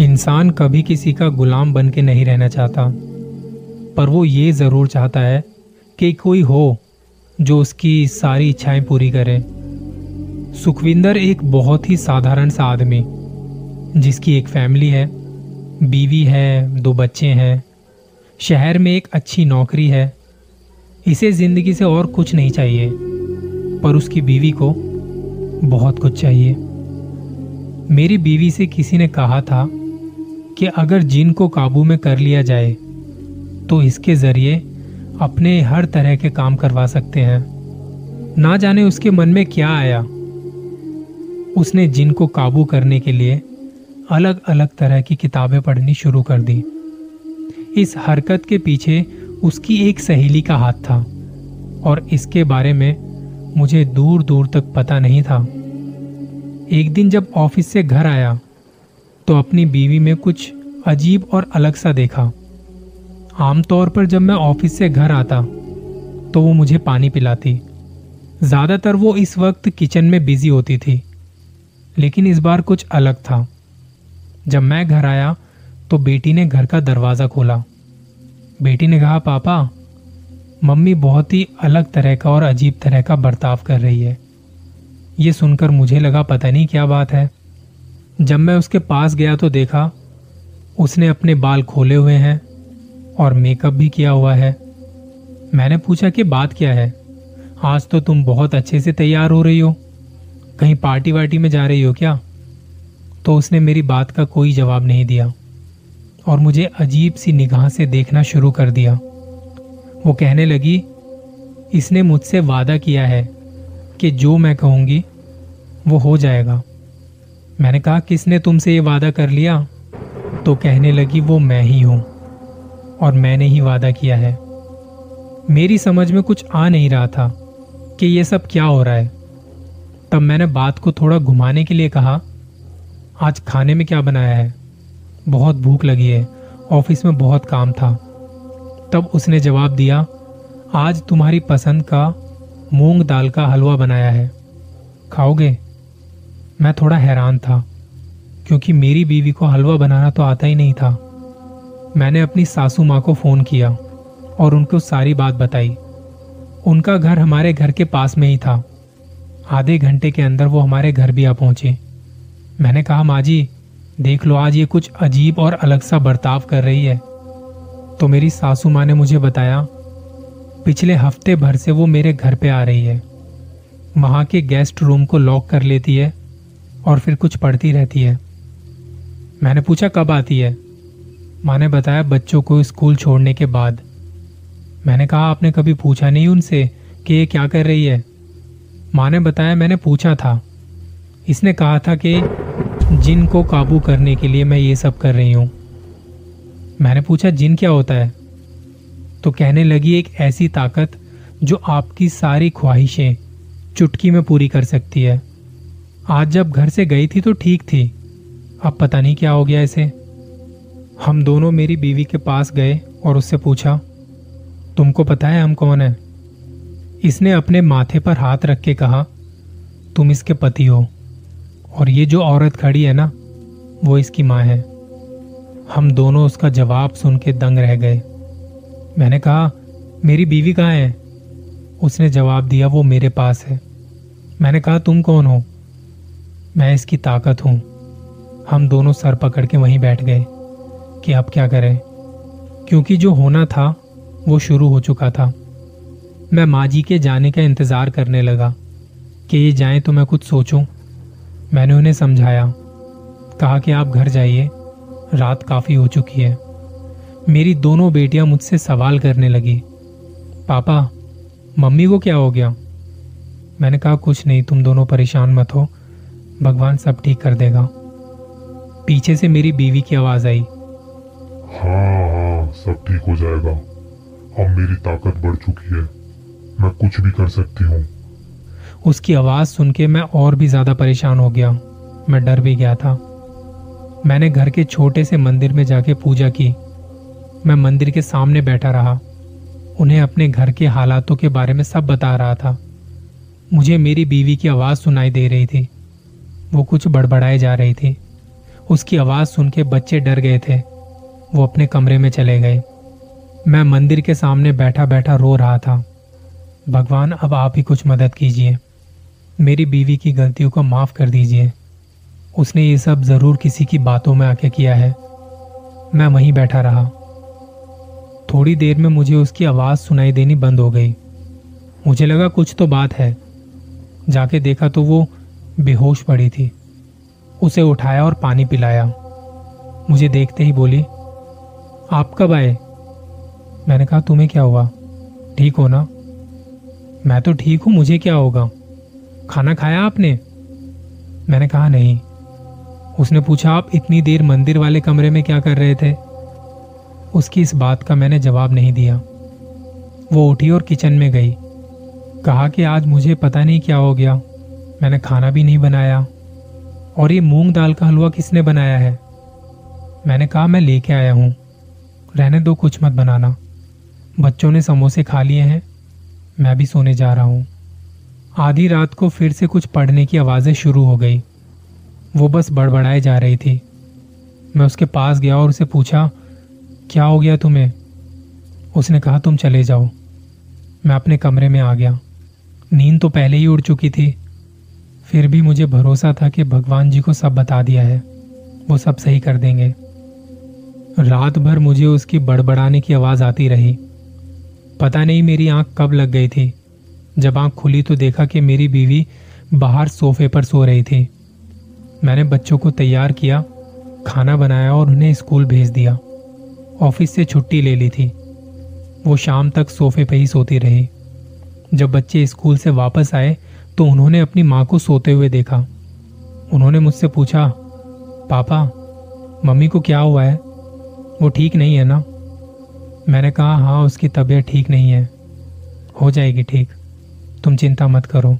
इंसान कभी किसी का गुलाम बन के नहीं रहना चाहता, पर वो ये ज़रूर चाहता है कि कोई हो जो उसकी सारी इच्छाएँ पूरी करे। सुखविंदर एक बहुत ही साधारण सा आदमी, जिसकी एक फैमिली है, बीवी है, दो बच्चे हैं, शहर में एक अच्छी नौकरी है, इसे ज़िंदगी से और कुछ नहीं चाहिए, पर उसकी बीवी को बहुत कुछ चाहिए। मेरी बीवी से किसी ने कहा था कि अगर जिन को काबू में कर लिया जाए तो इसके ज़रिए अपने हर तरह के काम करवा सकते हैं। ना जाने उसके मन में क्या आया। उसने जिन को काबू करने के लिए अलग अलग तरह की किताबें पढ़नी शुरू कर दी। इस हरकत के पीछे उसकी एक सहेली का हाथ था, और इसके बारे में मुझे दूर दूर तक पता नहीं था। एक दिन जब ऑफ़िस से घर आया तो अपनी बीवी में कुछ अजीब और अलग सा देखा। आमतौर पर जब मैं ऑफ़िस से घर आता तो वो मुझे पानी पिलाती। ज़्यादातर वो इस वक्त किचन में बिज़ी होती थी, लेकिन इस बार कुछ अलग था। जब मैं घर आया तो बेटी ने घर का दरवाज़ा खोला। बेटी ने कहा, पापा, मम्मी बहुत ही अलग तरह का और अजीब तरह का बर्ताव कर रही है। ये सुनकर मुझे लगा, पता नहीं क्या बात है। जब मैं उसके पास गया तो देखा उसने अपने बाल खोले हुए हैं और मेकअप भी किया हुआ है। मैंने पूछा कि बात क्या है? आज तो तुम बहुत अच्छे से तैयार हो रही हो। कहीं पार्टी वार्टी में जा रही हो क्या? तो उसने मेरी बात का कोई जवाब नहीं दिया और मुझे अजीब सी निगाह से देखना शुरू कर दिया। वो कहने लगी, इसने मुझसे वादा किया है कि जो मैं कहूँगी, वो हो जाएगा। मैंने कहा, किसने तुमसे ये वादा कर लिया? तो कहने लगी, वो मैं ही हूँ और मैंने ही वादा किया है। मेरी समझ में कुछ आ नहीं रहा था कि ये सब क्या हो रहा है। तब मैंने बात को थोड़ा घुमाने के लिए कहा, आज खाने में क्या बनाया है? बहुत भूख लगी है। ऑफ़िस में बहुत काम था। तब उसने जवाब दिया, आज तुम्हारी पसंद का मूंग दाल का हलवा बनाया है। खाओगे? मैं थोड़ा हैरान था। क्योंकि मेरी बीवी को हलवा बनाना तो आता ही नहीं था। मैंने अपनी सासू माँ को फ़ोन किया और उनको सारी बात बताई। उनका घर हमारे घर के पास में ही था। आधे घंटे के अंदर वो हमारे घर भी आ पहुँचे। मैंने कहा, माँ जी, देख लो, आज ये कुछ अजीब और अलग सा बर्ताव कर रही है। तो मेरी सासू माँ ने मुझे बताया, पिछले हफ़्ते भर से वो मेरे घर पे आ रही है। वहाँ के गेस्ट रूम को लॉक कर लेती है और फिर कुछ पढ़ती रहती है। मैंने पूछा, कब आती है? माँ ने बताया, बच्चों को स्कूल छोड़ने के बाद। मैंने कहा, आपने कभी पूछा नहीं उनसे कि ये क्या कर रही है? माँ ने बताया, मैंने पूछा था। इसने कहा था कि जिन को काबू करने के लिए मैं ये सब कर रही हूँ। मैंने पूछा, जिन क्या होता है? तो कहने लगी, एक ऐसी ताकत जो आपकी सारी ख्वाहिशें चुटकी में पूरी कर सकती है। आज जब घर से गई थी तो ठीक थी। अब पता नहीं क्या हो गया इसे। हम दोनों मेरी बीवी के पास गए और उससे पूछा, तुमको पता है हम कौन है? इसने अपने माथे पर हाथ रख के कहा, तुम इसके पति हो और ये जो औरत खड़ी है ना, वो इसकी माँ है। हम दोनों उसका जवाब सुन के दंग रह गए। मैंने कहा, मेरी बीवी कहाँ है? उसने जवाब दिया, वो मेरे पास है। मैंने कहा, तुम कौन हो? मैं इसकी ताकत हूँ। हम दोनों सर पकड़ के वहीं बैठ गए कि अब क्या करें। क्योंकि जो होना था, वो शुरू हो चुका था। मैं माँ जी के जाने का इंतज़ार करने लगा कि ये जाए तो मैं कुछ सोचूं। मैंने उन्हें समझाया। कहा कि आप घर जाइए। रात काफ़ी हो चुकी है। मेरी दोनों बेटियाँ मुझसे सवाल करने लगी। पापा, मम्मी को क्या हो गया? मैंने कहा, कुछ नहीं, तुम दोनों परेशान मत हो। भगवान सब ठीक कर देगा। पीछे से मेरी बीवी की आवाज़ आई। हाँ हाँ सब ठीक हो जाएगा। अब मेरी ताकत बढ़ चुकी है। मैं कुछ भी कर सकती हूँ। उसकी आवाज़ सुन के मैं और भी ज़्यादा परेशान हो गया। मैं डर भी गया था। मैंने घर के छोटे से मंदिर में जाके पूजा की। मैं मंदिर के सामने बैठा रहा। उन्हें अपने घर के हालातों के बारे में सब बता रहा था। मुझे मेरी बीवी की आवाज़ सुनाई दे रही थी। वो कुछ बड़बड़ाए जा रही थी। उसकी आवाज़ सुन के बच्चे डर गए थे। वो अपने कमरे में चले गए। मैं मंदिर के सामने बैठा बैठा रो रहा था। भगवान, अब आप ही कुछ मदद कीजिए। मेरी बीवी की गलतियों को माफ़ कर दीजिए। उसने ये सब ज़रूर किसी की बातों में आके किया है। मैं वहीं बैठा रहा। थोड़ी देर में मुझे उसकी आवाज़ सुनाई देनी बंद हो गई। मुझे लगा कुछ तो बात है। जाके देखा तो वो बेहोश पड़ी थी। उसे उठाया और पानी पिलाया। मुझे देखते ही बोली, आप कब आए? मैंने कहा, तुम्हें क्या हुआ? ठीक हो ना? मैं तो ठीक हूँ, मुझे क्या होगा? खाना खाया आपने? मैंने कहा, नहीं। उसने पूछा, आप इतनी देर मंदिर वाले कमरे में क्या कर रहे थे? उसकी इस बात का मैंने जवाब नहीं दिया। वो उठी और किचन में गई। कहा कि, आज मुझे पता नहीं क्या हो गया। मैंने खाना भी नहीं बनाया। और ये मूंग दाल का हलवा किसने बनाया है? मैंने कहा, मैं लेके आया हूँ। रहने दो, कुछ मत बनाना। बच्चों ने समोसे खा लिए हैं। मैं भी सोने जा रहा हूँ। आधी रात को फिर से कुछ पढ़ने की आवाज़ें शुरू हो गई। वो बस बड़बड़ाए जा रही थी। मैं उसके पास गया और उसे पूछा, क्या हो गया तुम्हें? उसने कहा, तुम चले जाओ। मैं अपने कमरे में आ गया। नींद तो पहले ही उड़ चुकी थी। फिर भी मुझे भरोसा था कि भगवान जी को सब बता दिया है। वो सब सही कर देंगे। रात भर मुझे उसकी बड़बड़ाने की आवाज़ आती रही। पता नहीं मेरी आँख कब लग गई थी। जब आँख खुली तो देखा कि मेरी बीवी बाहर सोफे पर सो रही थी। मैंने बच्चों को तैयार किया, खाना बनाया और उन्हें स्कूल भेज दिया। ऑफ़िस से छुट्टी ले ली थी। वो शाम तक सोफे पर ही सोती रही। जब बच्चे स्कूल से वापस आए तो उन्होंने अपनी माँ को सोते हुए देखा। उन्होंने मुझसे पूछा, पापा, मम्मी को क्या हुआ है? वो ठीक नहीं है ना? मैंने कहा हाँ उसकी तबीयत ठीक नहीं है। हो जाएगी ठीक। तुम चिंता मत करो।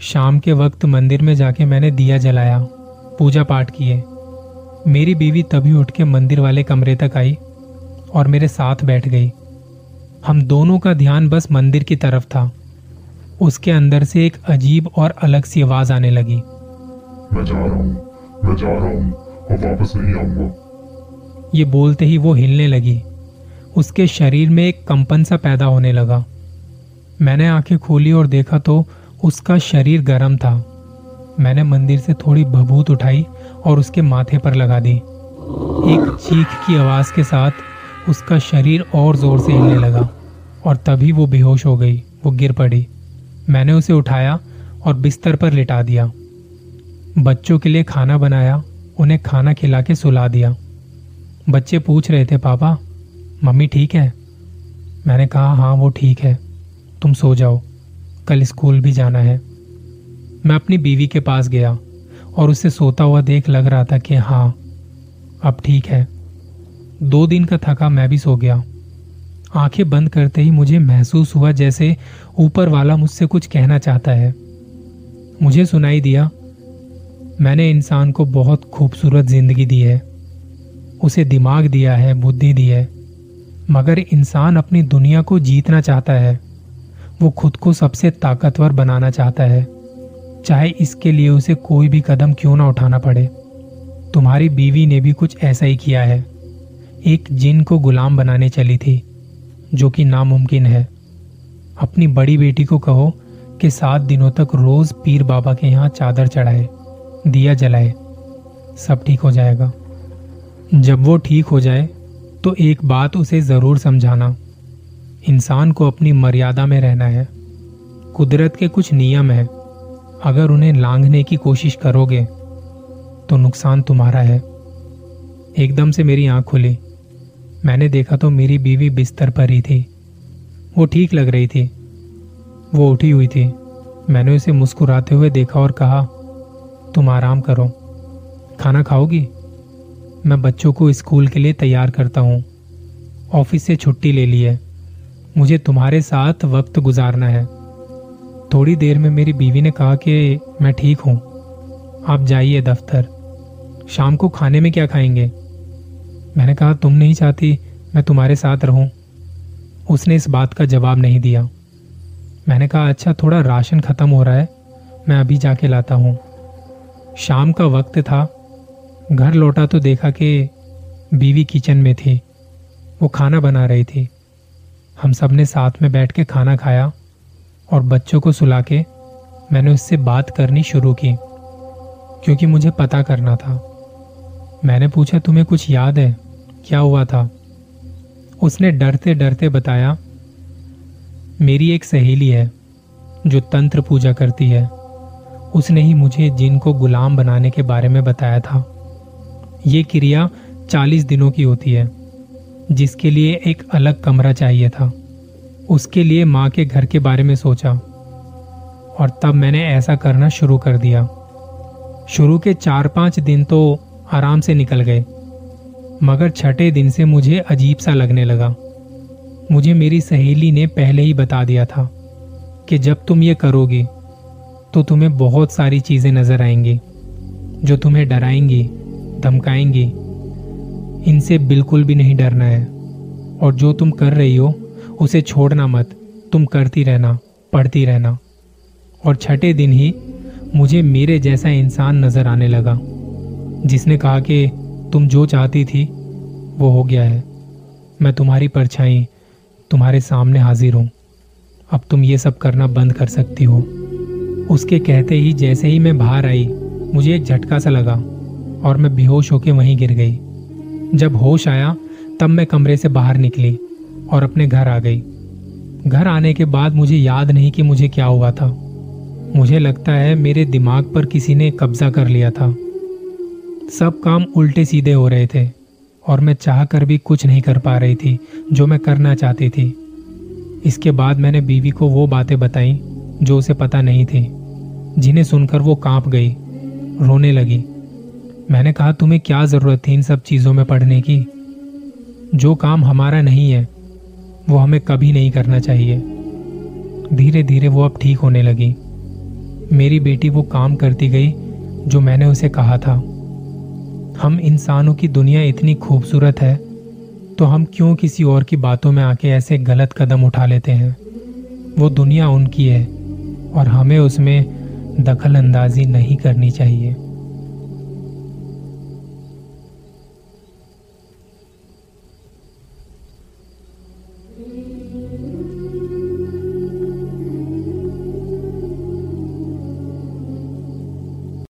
शाम के वक्त मंदिर में जाके मैंने दिया जलाया पूजा पाठ किए। मेरी बीवी तभी उठ के मंदिर वाले कमरे तक आई और मेरे साथ बैठ गई। हम दोनों का ध्यान बस मंदिर की तरफ़ था। उसके अंदर से एक अजीब और अलग सी आवाज़ आने लगी। मैं जा रहा हूँ मैं जा रहा हूँ और वापस नहीं आऊँगा। ये बोलते ही वो हिलने लगी। उसके शरीर में एक कंपन सा पैदा होने लगा। मैंने आँखें खोली और देखा तो उसका शरीर गर्म था। मैंने मंदिर से थोड़ी भभूत उठाई और उसके माथे पर लगा दी। एक चीख की आवाज़ के साथ उसका शरीर और ज़ोर से हिलने लगा और तभी वो बेहोश हो गई वो गिर पड़ी। मैंने उसे उठाया और बिस्तर पर लिटा दिया। बच्चों के लिए खाना बनाया, उन्हें खाना खिला के सुला दिया। बच्चे पूछ रहे थे, पापा, मम्मी ठीक है? मैंने कहा हाँ वो ठीक है। तुम सो जाओ। कल स्कूल भी जाना है। मैं अपनी बीवी के पास गया और उसे सोता हुआ देख लग रहा था कि हाँ अब ठीक है। दो दिन का थका मैं भी सो गया। आँखें बंद करते ही मुझे महसूस हुआ जैसे ऊपर वाला मुझसे कुछ कहना चाहता है। मुझे सुनाई दिया, मैंने इंसान को बहुत खूबसूरत ज़िंदगी दी है। उसे दिमाग दिया है, बुद्धि दी है, मगर इंसान अपनी दुनिया को जीतना चाहता है। वो खुद को सबसे ताकतवर बनाना चाहता है। चाहे इसके लिए उसे कोई भी कदम क्यों ना उठाना पड़े। तुम्हारी बीवी ने भी कुछ ऐसा ही किया है। एक जिन को गुलाम बनाने चली थी। जो कि नामुमकिन है। अपनी बड़ी बेटी को कहो कि सात दिनों तक रोज पीर बाबा के यहाँ चादर चढ़ाए, दिया जलाए, सब ठीक हो जाएगा। जब वो ठीक हो जाए तो एक बात उसे ज़रूर समझाना। इंसान को अपनी मर्यादा में रहना है। कुदरत के कुछ नियम है। अगर उन्हें लांघने की कोशिश करोगे तो नुकसान तुम्हारा है। एकदम से मेरी आँख खुली। मैंने देखा तो मेरी बीवी बिस्तर पर ही थी। वो ठीक लग रही थी। वो उठी हुई थी। मैंने उसे मुस्कुराते हुए देखा और कहा, तुम आराम करो। खाना खाओगी? मैं बच्चों को स्कूल के लिए तैयार करता हूँ। ऑफ़िस से छुट्टी ले ली है। मुझे तुम्हारे साथ वक्त गुजारना है। थोड़ी देर में मेरी बीवी ने कहा कि, मैं ठीक हूँ। आप जाइए दफ्तर। शाम को खाने में क्या खाएँगे? मैंने कहा, तुम नहीं चाहती मैं तुम्हारे साथ रहूँ। उसने इस बात का जवाब नहीं दिया। मैंने कहा अच्छा थोड़ा राशन खत्म हो रहा है, मैं अभी जाके लाता हूँ। शाम का वक्त था। घर लौटा तो देखा कि बीवी किचन में थी। वो खाना बना रही थी। हम सबने साथ में बैठ के खाना खाया और बच्चों को सुला के मैंने उससे बात करनी शुरू की, क्योंकि मुझे पता करना था। मैंने पूछा, तुम्हें कुछ याद है? क्या हुआ था? उसने डरते डरते बताया, मेरी एक सहेली है, जो तंत्र पूजा करती है। उसने ही मुझे जिन को गुलाम बनाने के बारे में बताया था। ये क्रिया चालीस दिनों की होती है, जिसके लिए एक अलग कमरा चाहिए था। उसके लिए माँ के घर के बारे में सोचा, और तब मैंने ऐसा करना शुरू कर दिया। शुरू के चार पाँच दिन तो आराम से निकल गए। मगर छठे दिन से मुझे अजीब सा लगने लगा। मुझे मेरी सहेली ने पहले ही बता दिया था कि जब तुम ये करोगे तो तुम्हें बहुत सारी चीज़ें नज़र आएँगी, जो तुम्हें डराएँगी, धमकाएँगी। इनसे बिल्कुल भी नहीं डरना है। और जो तुम कर रही हो, उसे छोड़ना मत। तुम करती रहना, पढ़ती रहना। और छठे दिन ही मुझे मेरे जैसा इंसान नज़र आने लगा, जिसने कहा कि तुम जो चाहती थी, वो हो गया है। मैं तुम्हारी परछाई, तुम्हारे सामने हाजिर हूँ। अब तुम ये सब करना बंद कर सकती हो। उसके कहते ही जैसे ही मैं बाहर आई, मुझे एक झटका सा लगा और मैं बेहोश होकर वहीं गिर गई। जब होश आया, तब मैं कमरे से बाहर निकली और अपने घर आ गई। घर आने के बाद मुझे याद नहीं कि मुझे क्या हुआ था। मुझे लगता है मेरे दिमाग पर किसी ने कब्जा कर लिया था। सब काम उल्टे सीधे हो रहे थे और मैं चाह कर भी कुछ नहीं कर पा रही थी, जो मैं करना चाहती थी। इसके बाद मैंने बीवी को वो बातें बताई, जो उसे पता नहीं थी, जिन्हें सुनकर वो काँप गई, रोने लगी। मैंने कहा, तुम्हें क्या ज़रूरत थी इन सब चीज़ों में पढ़ने की? जो काम हमारा नहीं है, वो हमें कभी नहीं करना चाहिए। धीरे धीरे वो अब ठीक होने लगी। मेरी बेटी वो काम करती गई, जो मैंने उसे कहा था। हम इंसानों की दुनिया इतनी खूबसूरत है तो हम क्यों किसी और की बातों में आके ऐसे गलत कदम उठा लेते हैं? वो दुनिया उनकी है और हमें उसमें दखल अंदाजी नहीं करनी चाहिए।